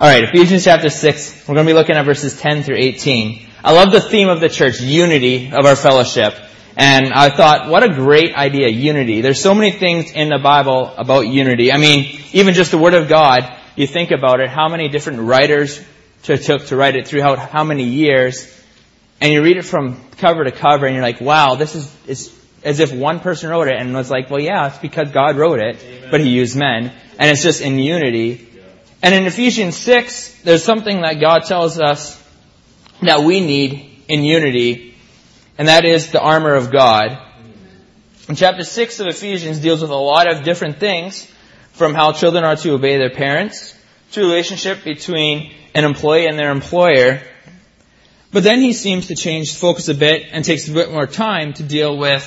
Alright, Ephesians chapter 6. We're going to be looking at verses 10 through 18. I love the theme of the church, unity of our fellowship. And I thought, what a great idea, unity. There's so many things in the Bible about unity. I mean, even just the Word of God, you think about it, how many different writers took to write it throughout how many years. And you read it from cover to cover and you're like, wow, this is, it's as if one person wrote it and was like, well yeah, it's because God wrote it, Amen. but He used men. And it's just in unity. And in Ephesians 6, there's something that God tells us that we need in unity, and that is the armor of God. And chapter 6 of Ephesians deals with a lot of different things, from how children are to obey their parents, to relationship between an employee and their employer. But then he seems to change focus a bit and takes a bit more time to deal with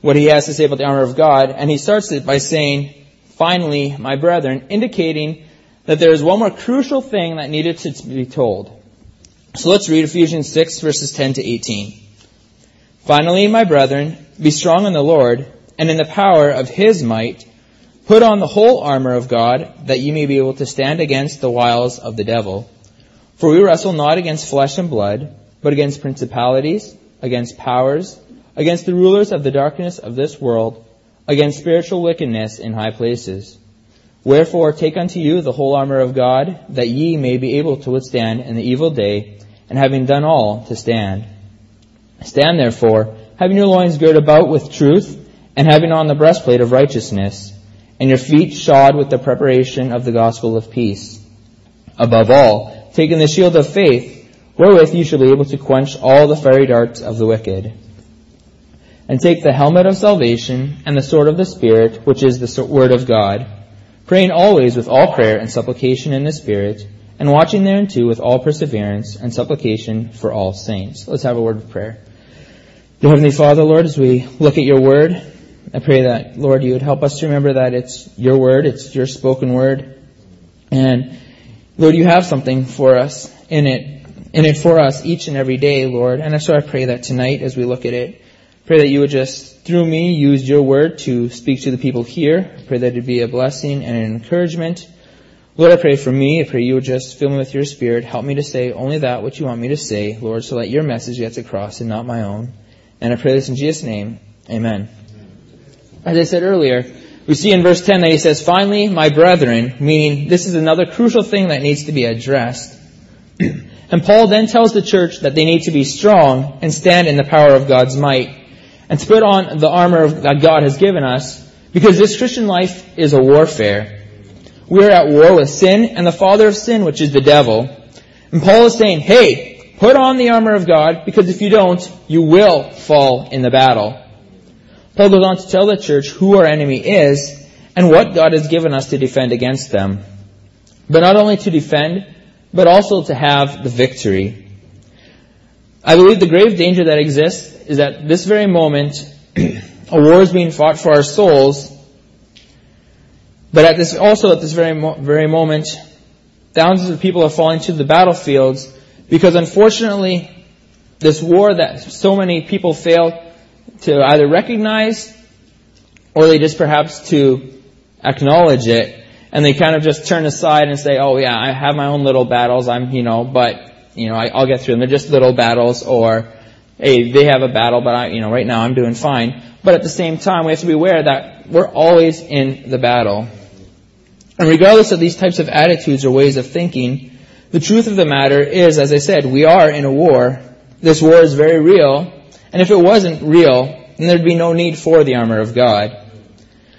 what he has to say about the armor of God, and he starts it by saying, finally, my brethren, indicating that there is one more crucial thing that needed to be told. So let's read Ephesians 6 verses 10 to 18. Finally, my brethren, be strong in the Lord and in the power of His might. Put on the whole armor of God that you may be able to stand against the wiles of the devil. For we wrestle not against flesh and blood, but against principalities, against powers, against the rulers of the darkness of this world, against spiritual wickedness in high places. Wherefore take unto you the whole armor of God, that ye may be able to withstand in the evil day, and having done all, to stand. Stand therefore, having your loins girt about with truth, and having on the breastplate of righteousness, and your feet shod with the preparation of the gospel of peace. Above all, taking the shield of faith, wherewith you shall be able to quench all the fiery darts of the wicked. And take the helmet of salvation, and the sword of the Spirit, which is the word of God, praying always with all prayer and supplication in the Spirit, and watching thereunto with all perseverance and supplication for all saints. Let's have a word of prayer. Dear Heavenly Father, Lord, as we look at your word, I pray that, Lord, you would help us to remember that it's your word, it's your spoken word, and Lord, you have something for us in it, in it for us each and every day, Lord. And so I pray that tonight as we look at it, Pray that you would just, through me, use your word to speak to the people here. Pray that it be a blessing and an encouragement. Lord, I pray for me. I pray you would just fill me with your spirit. Help me to say only that which you want me to say, Lord, so that your message gets across and not my own. And I pray this in Jesus' name. Amen. As I said earlier, we see in verse 10 that he says, finally, my brethren, meaning this is another crucial thing that needs to be addressed. and Paul then tells the church that they need to be strong and stand in the power of God's might and to put on the armor that God has given us because this Christian life is a warfare. We are at war with sin and the father of sin, which is the devil. And Paul is saying, hey, put on the armor of God because if you don't, you will fall in the battle. Paul goes on to tell the church who our enemy is and what God has given us to defend against them. But not only to defend, but also to have the victory. I believe the grave danger that exists is that this very moment, a war is being fought for our souls, but at this, also at this very, very moment, thousands of people are falling to the battlefields because unfortunately, this war that so many people fail to either recognize or they just perhaps to acknowledge it and they kind of just turn aside and say, oh yeah, I have my own little battles, I'm, you know, but, you know, I, will get through them. They're just little battles or, hey, they have a battle, but I, you know, right now I'm doing fine. But at the same time, we have to be aware that we're always in the battle. And regardless of these types of attitudes or ways of thinking, the truth of the matter is, as I said, we are in a war. This war is very real. And if it wasn't real, then there'd be no need for the armor of God.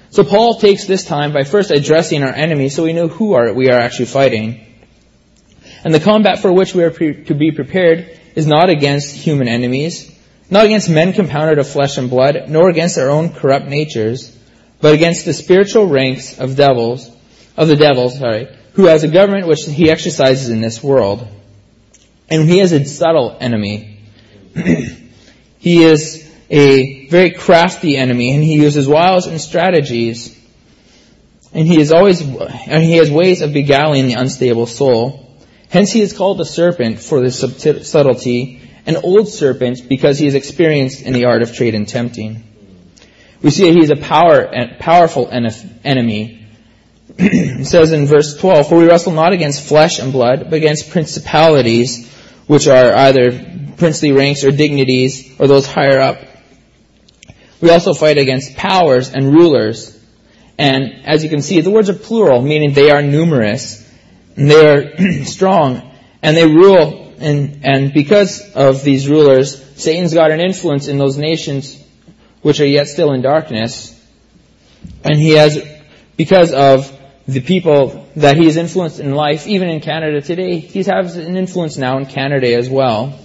So Paul takes this time by first addressing our enemy so we know who are, we are actually fighting. And the combat for which we are pre- to be prepared is not against human enemies, not against men compounded of flesh and blood, nor against our own corrupt natures, but against the spiritual ranks of devils, of the devil, sorry, who has a government which he exercises in this world. And he is a subtle enemy. he is a very crafty enemy, and he uses wiles and strategies. And he is always, and he has ways of beguiling the unstable soul. Hence he is called the serpent for this subtlety, an old serpent because he is experienced in the art of trade and tempting. We see that he is a power, powerful enemy. it says in verse 12, For we wrestle not against flesh and blood, but against principalities, which are either princely ranks or dignities, or those higher up. We also fight against powers and rulers. And as you can see, the words are plural, meaning they are numerous, and they are strong, and they rule, and, and because of these rulers, Satan's got an influence in those nations which are yet still in darkness. And he has, because of the people that he has influenced in life, even in Canada today, he has an influence now in Canada as well.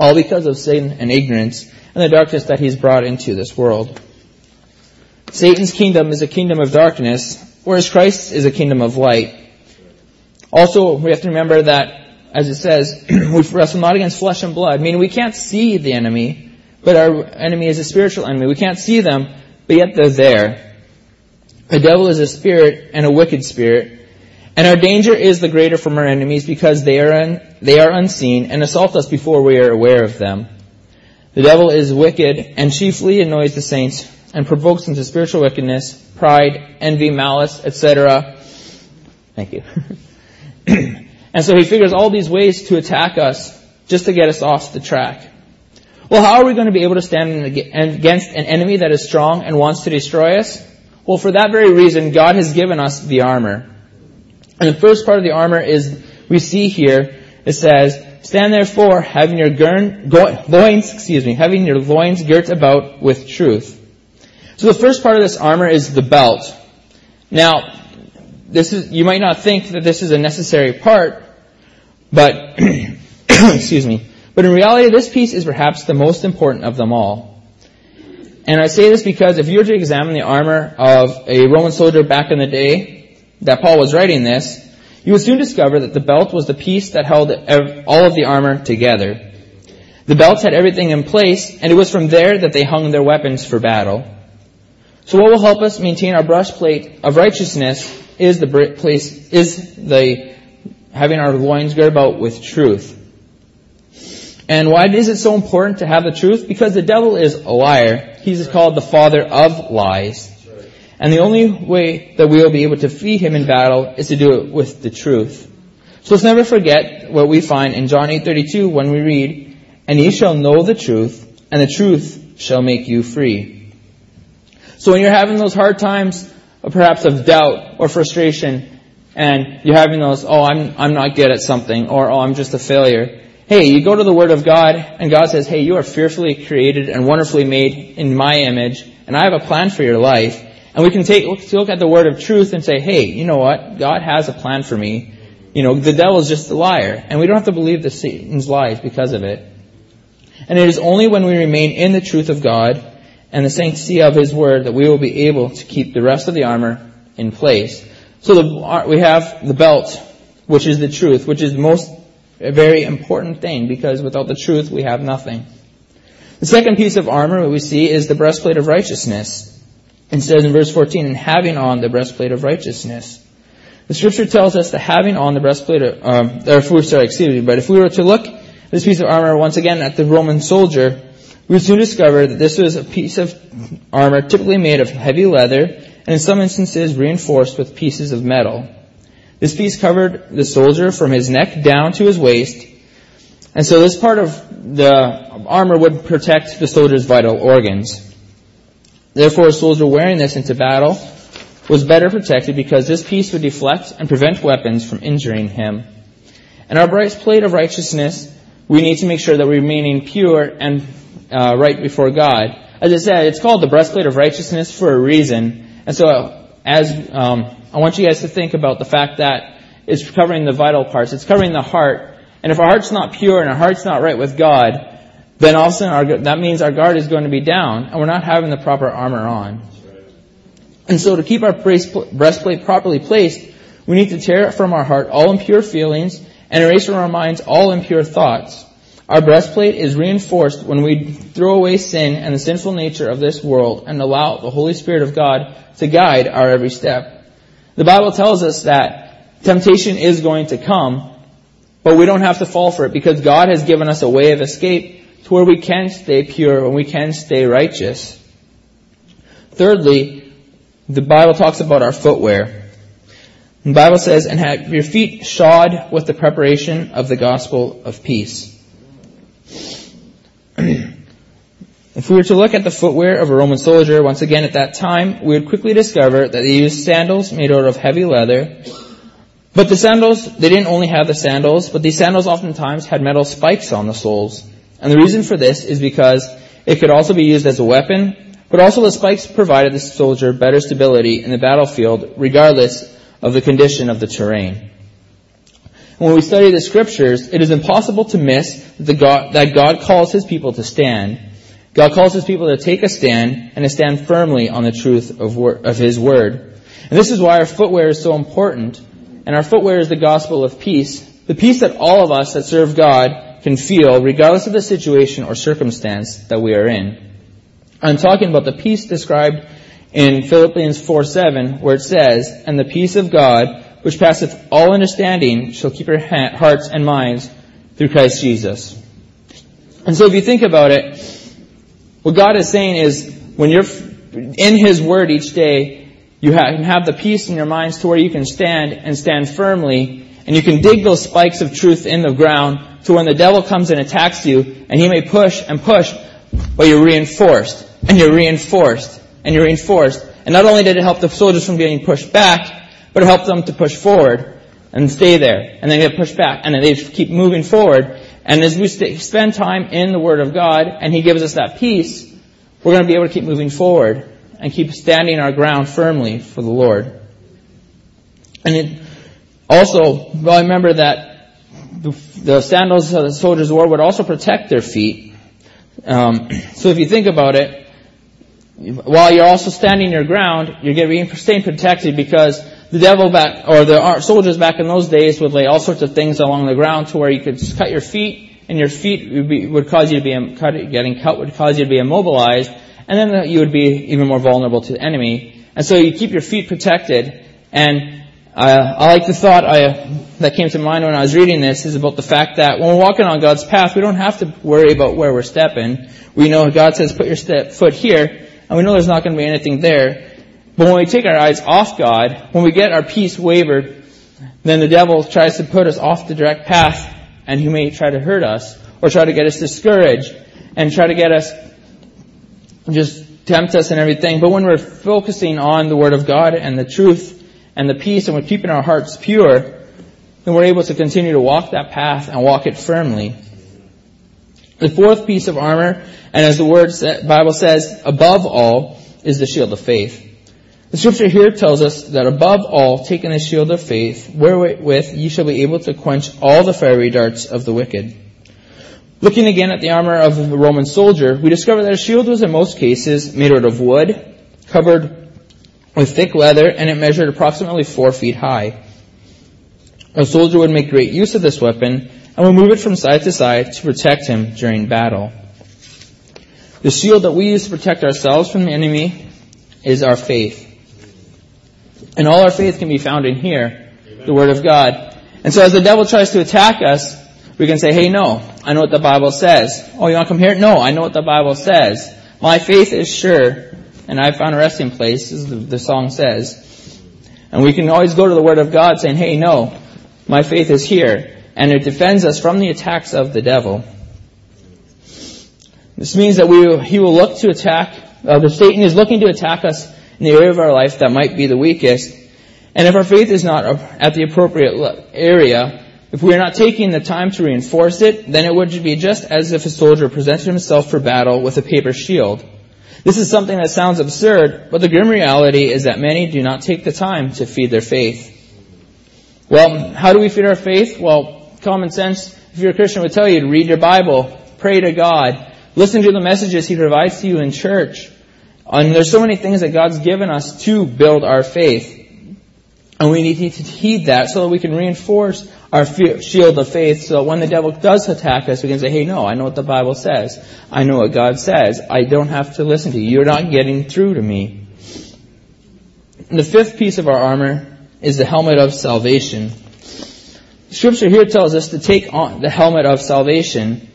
All because of Satan and ignorance and the darkness that he's brought into this world. Satan's kingdom is a kingdom of darkness, whereas Christ is a kingdom of light. Also, we have to remember that, as it says, we wrestle not against flesh and blood, meaning we can't see the enemy, but our enemy is a spiritual enemy. We can't see them, but yet they're there. The devil is a spirit and a wicked spirit, and our danger is the greater from our enemies because they are, un, they are unseen and assault us before we are aware of them. The devil is wicked and chiefly annoys the saints and provokes them to spiritual wickedness, pride, envy, malice, etc. Thank you. and so he figures all these ways to attack us just to get us off the track. Well, how are we going to be able to stand against an enemy that is strong and wants to destroy us? Well, for that very reason, God has given us the armor. And the first part of the armor is, we see here, it says, Stand therefore, having your gurn, go, loins, excuse me, having your loins girt about with truth. So the first part of this armor is the belt. Now, this is, you might not think that this is a necessary part, but, excuse me, but in reality this piece is perhaps the most important of them all. And I say this because if you were to examine the armor of a Roman soldier back in the day that Paul was writing this, you would soon discover that the belt was the piece that held all of the armor together. The belts had everything in place, and it was from there that they hung their weapons for battle. So what will help us maintain our breastplate of righteousness is the place, is the having our loins girded about with truth. And why is it so important to have the truth? Because the devil is a liar. He's called the father of lies. And the only way that we will be able to defeat him in battle is to do it with the truth. So let's never forget what we find in John 8:32 when we read, "And ye shall know the truth, and the truth shall make you free." So when you're having those hard times, perhaps of doubt or frustration, and you're having those, oh, I'm, I'm not good at something, or oh, I'm just a failure. Hey, you go to the Word of God, and God says, hey, you are fearfully created and wonderfully made in my image, and I have a plan for your life. And we can take, look at the word of truth and say, hey, you know what? God has a plan for me. You know, the devil is just a liar. And we don't have to believe the Satan's lies because of it. And it is only when we remain in the truth of God and the sanctity of His Word that we will be able to keep the rest of the armor in place. So the, we have the belt, which is the truth, which is the most, a very important thing because without the truth we have nothing. The second piece of armor that we see is the breastplate of righteousness. It says in verse 14, and having on the breastplate of righteousness. The scripture tells us that having on the breastplate of, um, or if we, sorry, excuse me, but if we were to look this piece of armor once again at the Roman soldier, we soon discovered that this was a piece of armor typically made of heavy leather and in some instances reinforced with pieces of metal. This piece covered the soldier from his neck down to his waist, and so this part of the armor would protect the soldier's vital organs. Therefore, a soldier wearing this into battle was better protected because this piece would deflect and prevent weapons from injuring him. And our breastplate of righteousness, we need to make sure that we're remaining pure and uh, right before God. As I said, it's called the breastplate of righteousness for a reason. And so, as um, I want you guys to think about the fact that it's covering the vital parts, it's covering the heart. And if our heart's not pure and our heart's not right with God, then all of a sudden our, that means our guard is going to be down and we're not having the proper armor on. And so to keep our breastplate properly placed, we need to tear it from our heart all impure feelings and erase from our minds all impure thoughts. Our breastplate is reinforced when we throw away sin and the sinful nature of this world and allow the Holy Spirit of God to guide our every step. The Bible tells us that temptation is going to come, but we don't have to fall for it because God has given us a way of escape to where we can stay pure and we can stay righteous. Thirdly, the Bible talks about our footwear. The Bible says, and have your feet shod with the preparation of the gospel of peace. if we were to look at the footwear of a Roman soldier, once again at that time, we would quickly discover that they used sandals made out of heavy leather. But the sandals, they didn't only have the sandals, but these sandals oftentimes had metal spikes on the soles. And the reason for this is because it could also be used as a weapon, but also the spikes provided the soldier better stability in the battlefield regardless of the condition of the terrain. When we study the scriptures, it is impossible to miss God, that God calls his people to stand. God calls his people to take a stand and to stand firmly on the truth of, of his word. And this is why our footwear is so important. And our footwear is the gospel of peace. The peace that all of us that serve God can feel regardless of the situation or circumstance that we are in. I'm talking about the peace described in Philippians 4 7, where it says, And the peace of God, which passeth all understanding, shall keep your hearts and minds through Christ Jesus. And so if you think about it, what God is saying is, when you're in His Word each day, you can have the peace in your minds to where you can stand and stand firmly, and you can dig those spikes of truth in the ground to when the devil comes and attacks you, and he may push and push, but you're reinforced, and you're reinforced, and you're reinforced. And not only did it help the soldiers from getting pushed back, it helped them to push forward and stay there, and then get pushed back, and then they keep moving forward. And as we spend time in the Word of God, and He gives us that peace, we're going to be able to keep moving forward and keep standing our ground firmly for the Lord. And it also, well, remember that the, the sandals of the soldiers wore would also protect their feet. Um, so if you think about it, while you're also standing your ground, you're getting staying protected because the devil back or the soldiers back in those days would lay all sorts of things along the ground to where you could cut your feet, and your feet would, be, would cause you to be cut, getting cut would cause you to be immobilized, and then you would be even more vulnerable to the enemy. And so you keep your feet protected. And uh, I like the thought I, that came to mind when I was reading this is about the fact that when we're walking on God's path, we don't have to worry about where we're stepping. We know God says, "Put your step, foot here," and we know there's not going to be anything there. But when we take our eyes off God, when we get our peace wavered, then the devil tries to put us off the direct path, and he may try to hurt us, or try to get us discouraged, and try to get us, just tempt us and everything. But when we're focusing on the Word of God and the truth and the peace, and we're keeping our hearts pure, then we're able to continue to walk that path and walk it firmly. The fourth piece of armor, and as the word Bible says, above all, is the shield of faith. The scripture here tells us that above all, taking the shield of faith, wherewith ye shall be able to quench all the fiery darts of the wicked. Looking again at the armor of the Roman soldier, we discover that a shield was in most cases made out of wood, covered with thick leather, and it measured approximately four feet high. A soldier would make great use of this weapon and would move it from side to side to protect him during battle. The shield that we use to protect ourselves from the enemy is our faith. And all our faith can be found in here, the Word of God. And so as the devil tries to attack us, we can say, hey, no, I know what the Bible says. Oh, you want to come here? No, I know what the Bible says. My faith is sure, and I found a resting place, as the, the song says. And we can always go to the Word of God saying, hey, no, my faith is here and it defends us from the attacks of the devil. This means that we, he will look to attack, uh, the Satan is looking to attack us in the area of our life that might be the weakest. And if our faith is not at the appropriate area, if we are not taking the time to reinforce it, then it would be just as if a soldier presented himself for battle with a paper shield. This is something that sounds absurd, but the grim reality is that many do not take the time to feed their faith. Well, how do we feed our faith? Well, common sense, if you're a Christian, would tell you to read your Bible, pray to God, listen to the messages He provides to you in church. And there's so many things that God's given us to build our faith. And we need to heed that so that we can reinforce our shield of faith so that when the devil does attack us, we can say, hey, no, I know what the Bible says. I know what God says. I don't have to listen to you. You're not getting through to me. The fifth piece of our armor is the helmet of salvation. Scripture here tells us to take on the helmet of salvation.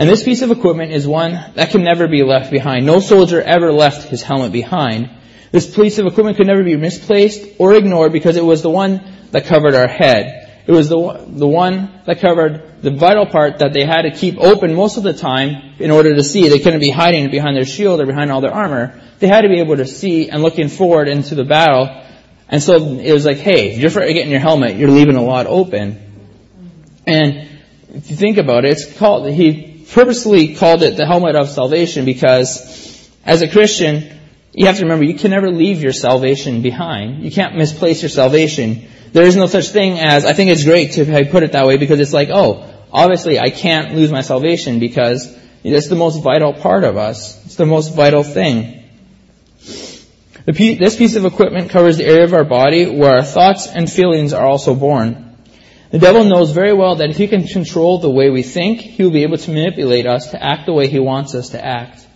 And this piece of equipment is one that can never be left behind. No soldier ever left his helmet behind. This piece of equipment could never be misplaced or ignored because it was the one that covered our head. It was the, the one that covered the vital part that they had to keep open most of the time in order to see. They couldn't be hiding behind their shield or behind all their armor. They had to be able to see and looking forward into the battle. And so it was like, hey, if you're forgetting your helmet, you're leaving a lot open. And if you think about it, it's called, he purposely called it the helmet of salvation because as a Christian, you have to remember you can never leave your salvation behind. You can't misplace your salvation. There is no such thing as, I think it's great to put it that way because it's like, oh, obviously I can't lose my salvation because it's the most vital part of us. It's the most vital thing. This piece of equipment covers the area of our body where our thoughts and feelings are also born. The devil knows very well that if he can control the way we think, he will be able to manipulate us to act the way he wants us to act.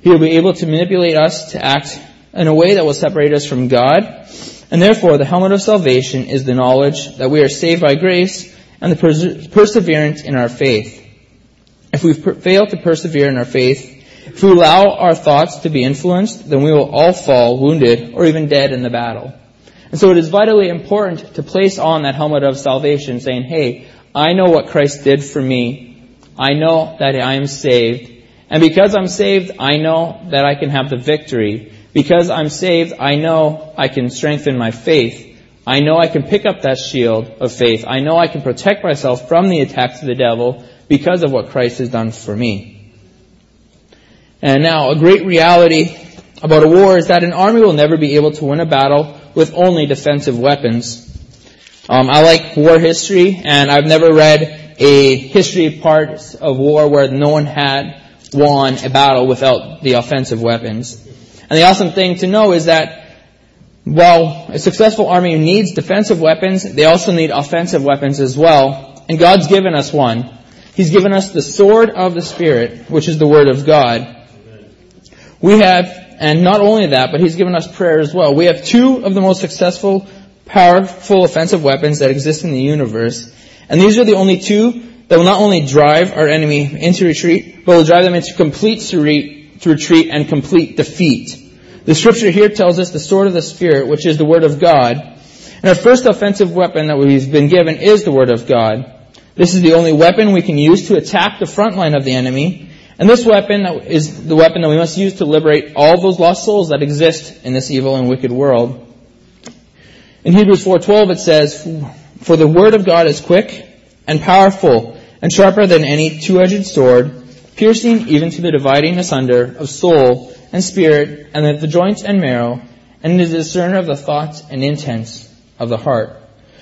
He will be able to manipulate us to act in a way that will separate us from God and therefore, the helmet of salvation is the knowledge that we are saved by grace and the pers- perseverance in our faith. If we per- fail to persevere in our faith, if we allow our thoughts to be influenced, then we will all fall wounded or even dead in the battle. And so it is vitally important to place on that helmet of salvation saying, hey, I know what Christ did for me. I know that I am saved. And because I'm saved, I know that I can have the victory. Because I'm saved, I know I can strengthen my faith. I know I can pick up that shield of faith. I know I can protect myself from the attacks of the devil because of what Christ has done for me. And now, a great reality about a war is that an army will never be able to win a battle with only defensive weapons. Um, I like war history, and I've never read a history part of war where no one had won a battle without the offensive weapons. And the awesome thing to know is that while a successful army needs defensive weapons, they also need offensive weapons as well. And God's given us one. He's given us the sword of the Spirit, which is the Word of God. We have, and not only that, but He's given us prayer as well. We have two of the most successful, powerful offensive weapons that exist in the universe. And these are the only two that will not only drive our enemy into retreat, but will drive them into complete retreat and complete defeat. The scripture here tells us the sword of the Spirit, which is the Word of God. And our first offensive weapon that we've been given is the Word of God. This is the only weapon we can use to attack the front line of the enemy. And this weapon is the weapon that we must use to liberate all those lost souls that exist in this evil and wicked world. In Hebrews 4:12 it says, "For the word of God is quick and powerful and sharper than any two-edged sword, piercing even to the dividing asunder of soul and spirit, and of the joints and marrow, and is a discerner of the thoughts and intents of the heart.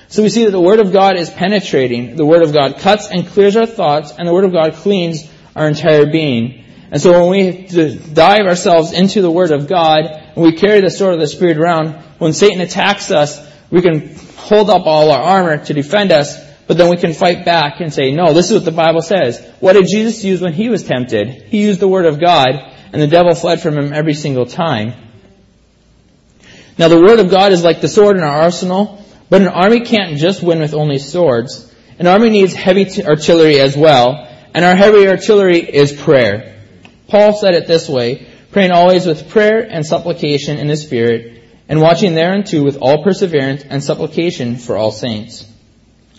So we see that the Word of God is penetrating. The Word of God cuts and clears our thoughts, and the Word of God cleans our entire being. And so when we dive ourselves into the Word of God, and we carry the sword of the Spirit around, when Satan attacks us, we can hold up all our armor to defend us, but then we can fight back and say, no, this is what the Bible says. What did Jesus use when he was tempted? He used the Word of God, and the devil fled from him every single time. Now the Word of God is like the sword in our arsenal, but an army can't just win with only swords. An army needs heavy t- artillery as well, and our heavy artillery is prayer. Paul said it this way, praying always with prayer and supplication in the Spirit, and watching thereunto with all perseverance and supplication for all saints.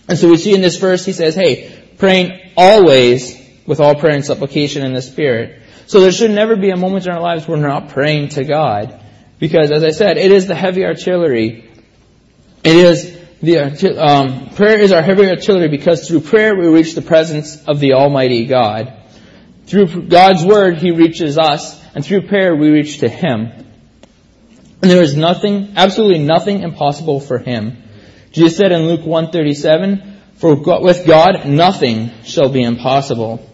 And so we see in this verse, he says, hey, praying always with all prayer and supplication in the Spirit. So there should never be a moment in our lives where we're not praying to God. Because as I said, it is the heavy artillery. It is the, um, prayer is our heavy artillery because through prayer we reach the presence of the Almighty God. Through God's Word, He reaches us, and through prayer we reach to Him. And there is nothing, absolutely nothing impossible for Him. Jesus said in Luke 137, For with God nothing shall be impossible.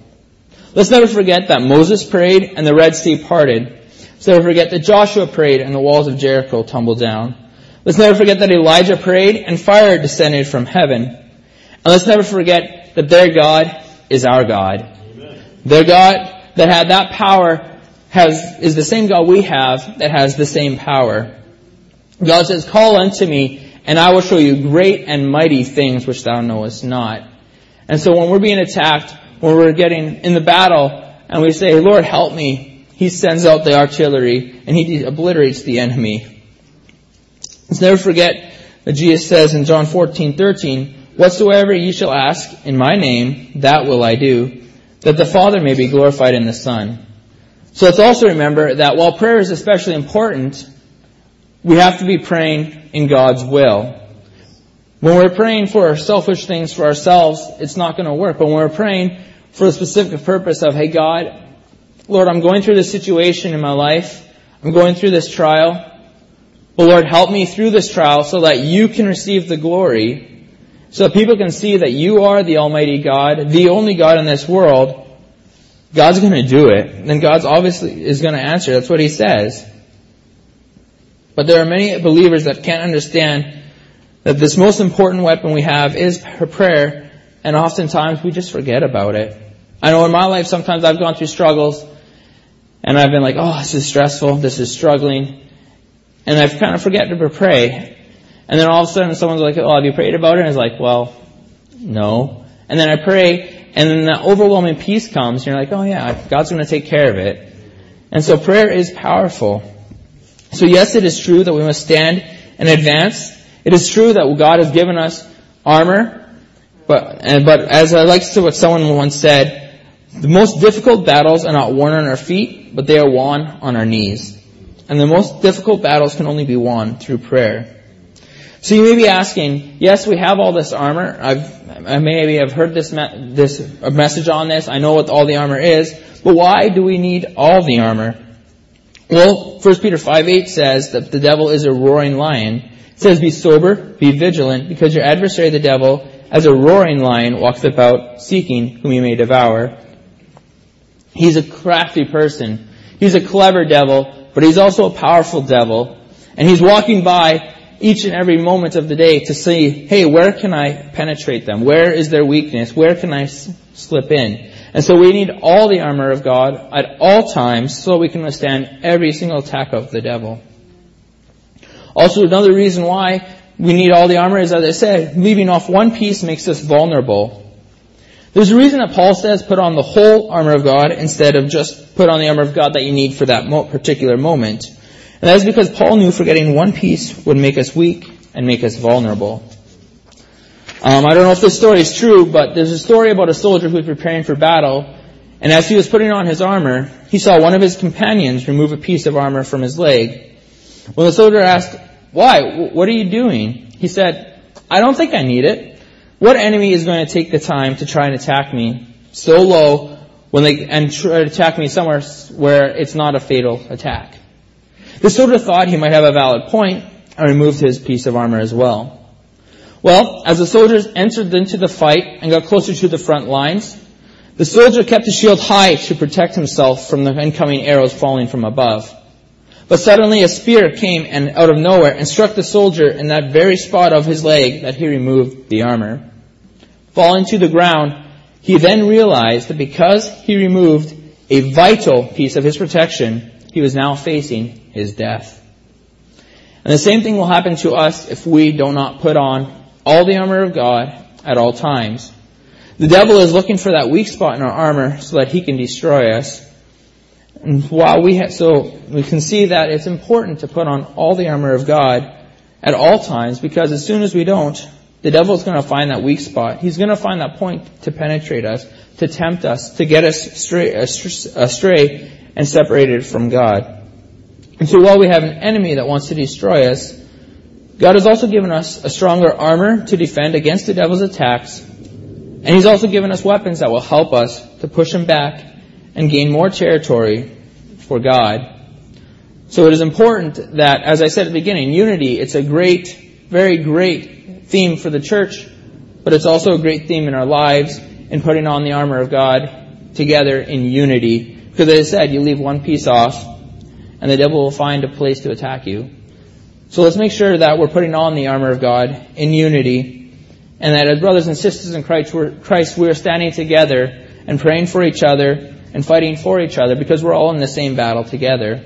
Let's never forget that Moses prayed and the Red Sea parted. Let's never forget that Joshua prayed and the walls of Jericho tumbled down. Let's never forget that Elijah prayed and fire descended from heaven. And let's never forget that their God is our God. Amen. Their God that had that power has, is the same God we have that has the same power. God says, call unto me and I will show you great and mighty things which thou knowest not. And so when we're being attacked, when we're getting in the battle and we say, Lord, help me, he sends out the artillery and he obliterates the enemy. Let's never forget that Jesus says in John 14, 13, Whatsoever ye shall ask in my name, that will I do, that the Father may be glorified in the Son. So let's also remember that while prayer is especially important, we have to be praying in God's will. When we're praying for selfish things for ourselves, it's not going to work. But when we're praying for the specific purpose of, hey God, Lord, I'm going through this situation in my life. I'm going through this trial. But Lord, help me through this trial so that you can receive the glory so that people can see that you are the Almighty God, the only God in this world, God's going to do it. Then God's obviously is going to answer. That's what He says. But there are many believers that can't understand that this most important weapon we have is prayer, and oftentimes we just forget about it. I know in my life sometimes I've gone through struggles, and I've been like, oh, this is stressful, this is struggling, and I've kind of forgotten to pray. And then all of a sudden someone's like, oh, have you prayed about it? And I was like, well, no. And then I pray, and then the overwhelming peace comes, and you're like, oh yeah, God's going to take care of it. And so prayer is powerful. So yes, it is true that we must stand and advance. It is true that God has given us armor, but, and, but as I like to say what someone once said, the most difficult battles are not won on our feet, but they are won on our knees. And the most difficult battles can only be won through prayer. So you may be asking, yes, we have all this armor. I've, I maybe have heard this, me- this message on this. I know what all the armor is. But why do we need all the armor? Well, 1 Peter 5 8 says that the devil is a roaring lion. It says, be sober, be vigilant, because your adversary the devil, as a roaring lion, walks about seeking whom he may devour. He's a crafty person. He's a clever devil, but he's also a powerful devil. And he's walking by each and every moment of the day to see, hey, where can I penetrate them? Where is their weakness? Where can I s- slip in? And so we need all the armor of God at all times so we can withstand every single attack of the devil. Also, another reason why we need all the armor is, as I said, leaving off one piece makes us vulnerable. There's a reason that Paul says put on the whole armor of God instead of just put on the armor of God that you need for that particular moment. And that is because Paul knew forgetting one piece would make us weak and make us vulnerable. Um, I don't know if this story is true, but there's a story about a soldier who was preparing for battle, and as he was putting on his armor, he saw one of his companions remove a piece of armor from his leg. When the soldier asked, why? What are you doing? He said, I don't think I need it. What enemy is going to take the time to try and attack me so low when they, and try to uh, attack me somewhere where it's not a fatal attack? The soldier thought he might have a valid point and removed his piece of armor as well. Well, as the soldiers entered into the fight and got closer to the front lines, the soldier kept his shield high to protect himself from the incoming arrows falling from above. But suddenly a spear came and out of nowhere and struck the soldier in that very spot of his leg that he removed the armor. Falling to the ground, he then realized that because he removed a vital piece of his protection, he was now facing his death. And the same thing will happen to us if we do not put on all the armor of God at all times. The devil is looking for that weak spot in our armor so that he can destroy us. And while we have, so we can see that it's important to put on all the armor of God at all times because as soon as we don't, the devil's going to find that weak spot. He's going to find that point to penetrate us, to tempt us, to get us astray, uh, astray and separated from God. And so while we have an enemy that wants to destroy us, God has also given us a stronger armor to defend against the devil's attacks, and He's also given us weapons that will help us to push him back and gain more territory for God. So it is important that, as I said at the beginning, unity, it's a great, very great theme for the church, but it's also a great theme in our lives in putting on the armor of God together in unity because as I said, you leave one piece off, and the devil will find a place to attack you. So let's make sure that we're putting on the armor of God in unity, and that as brothers and sisters in Christ, we're, Christ, we're standing together and praying for each other and fighting for each other because we're all in the same battle together.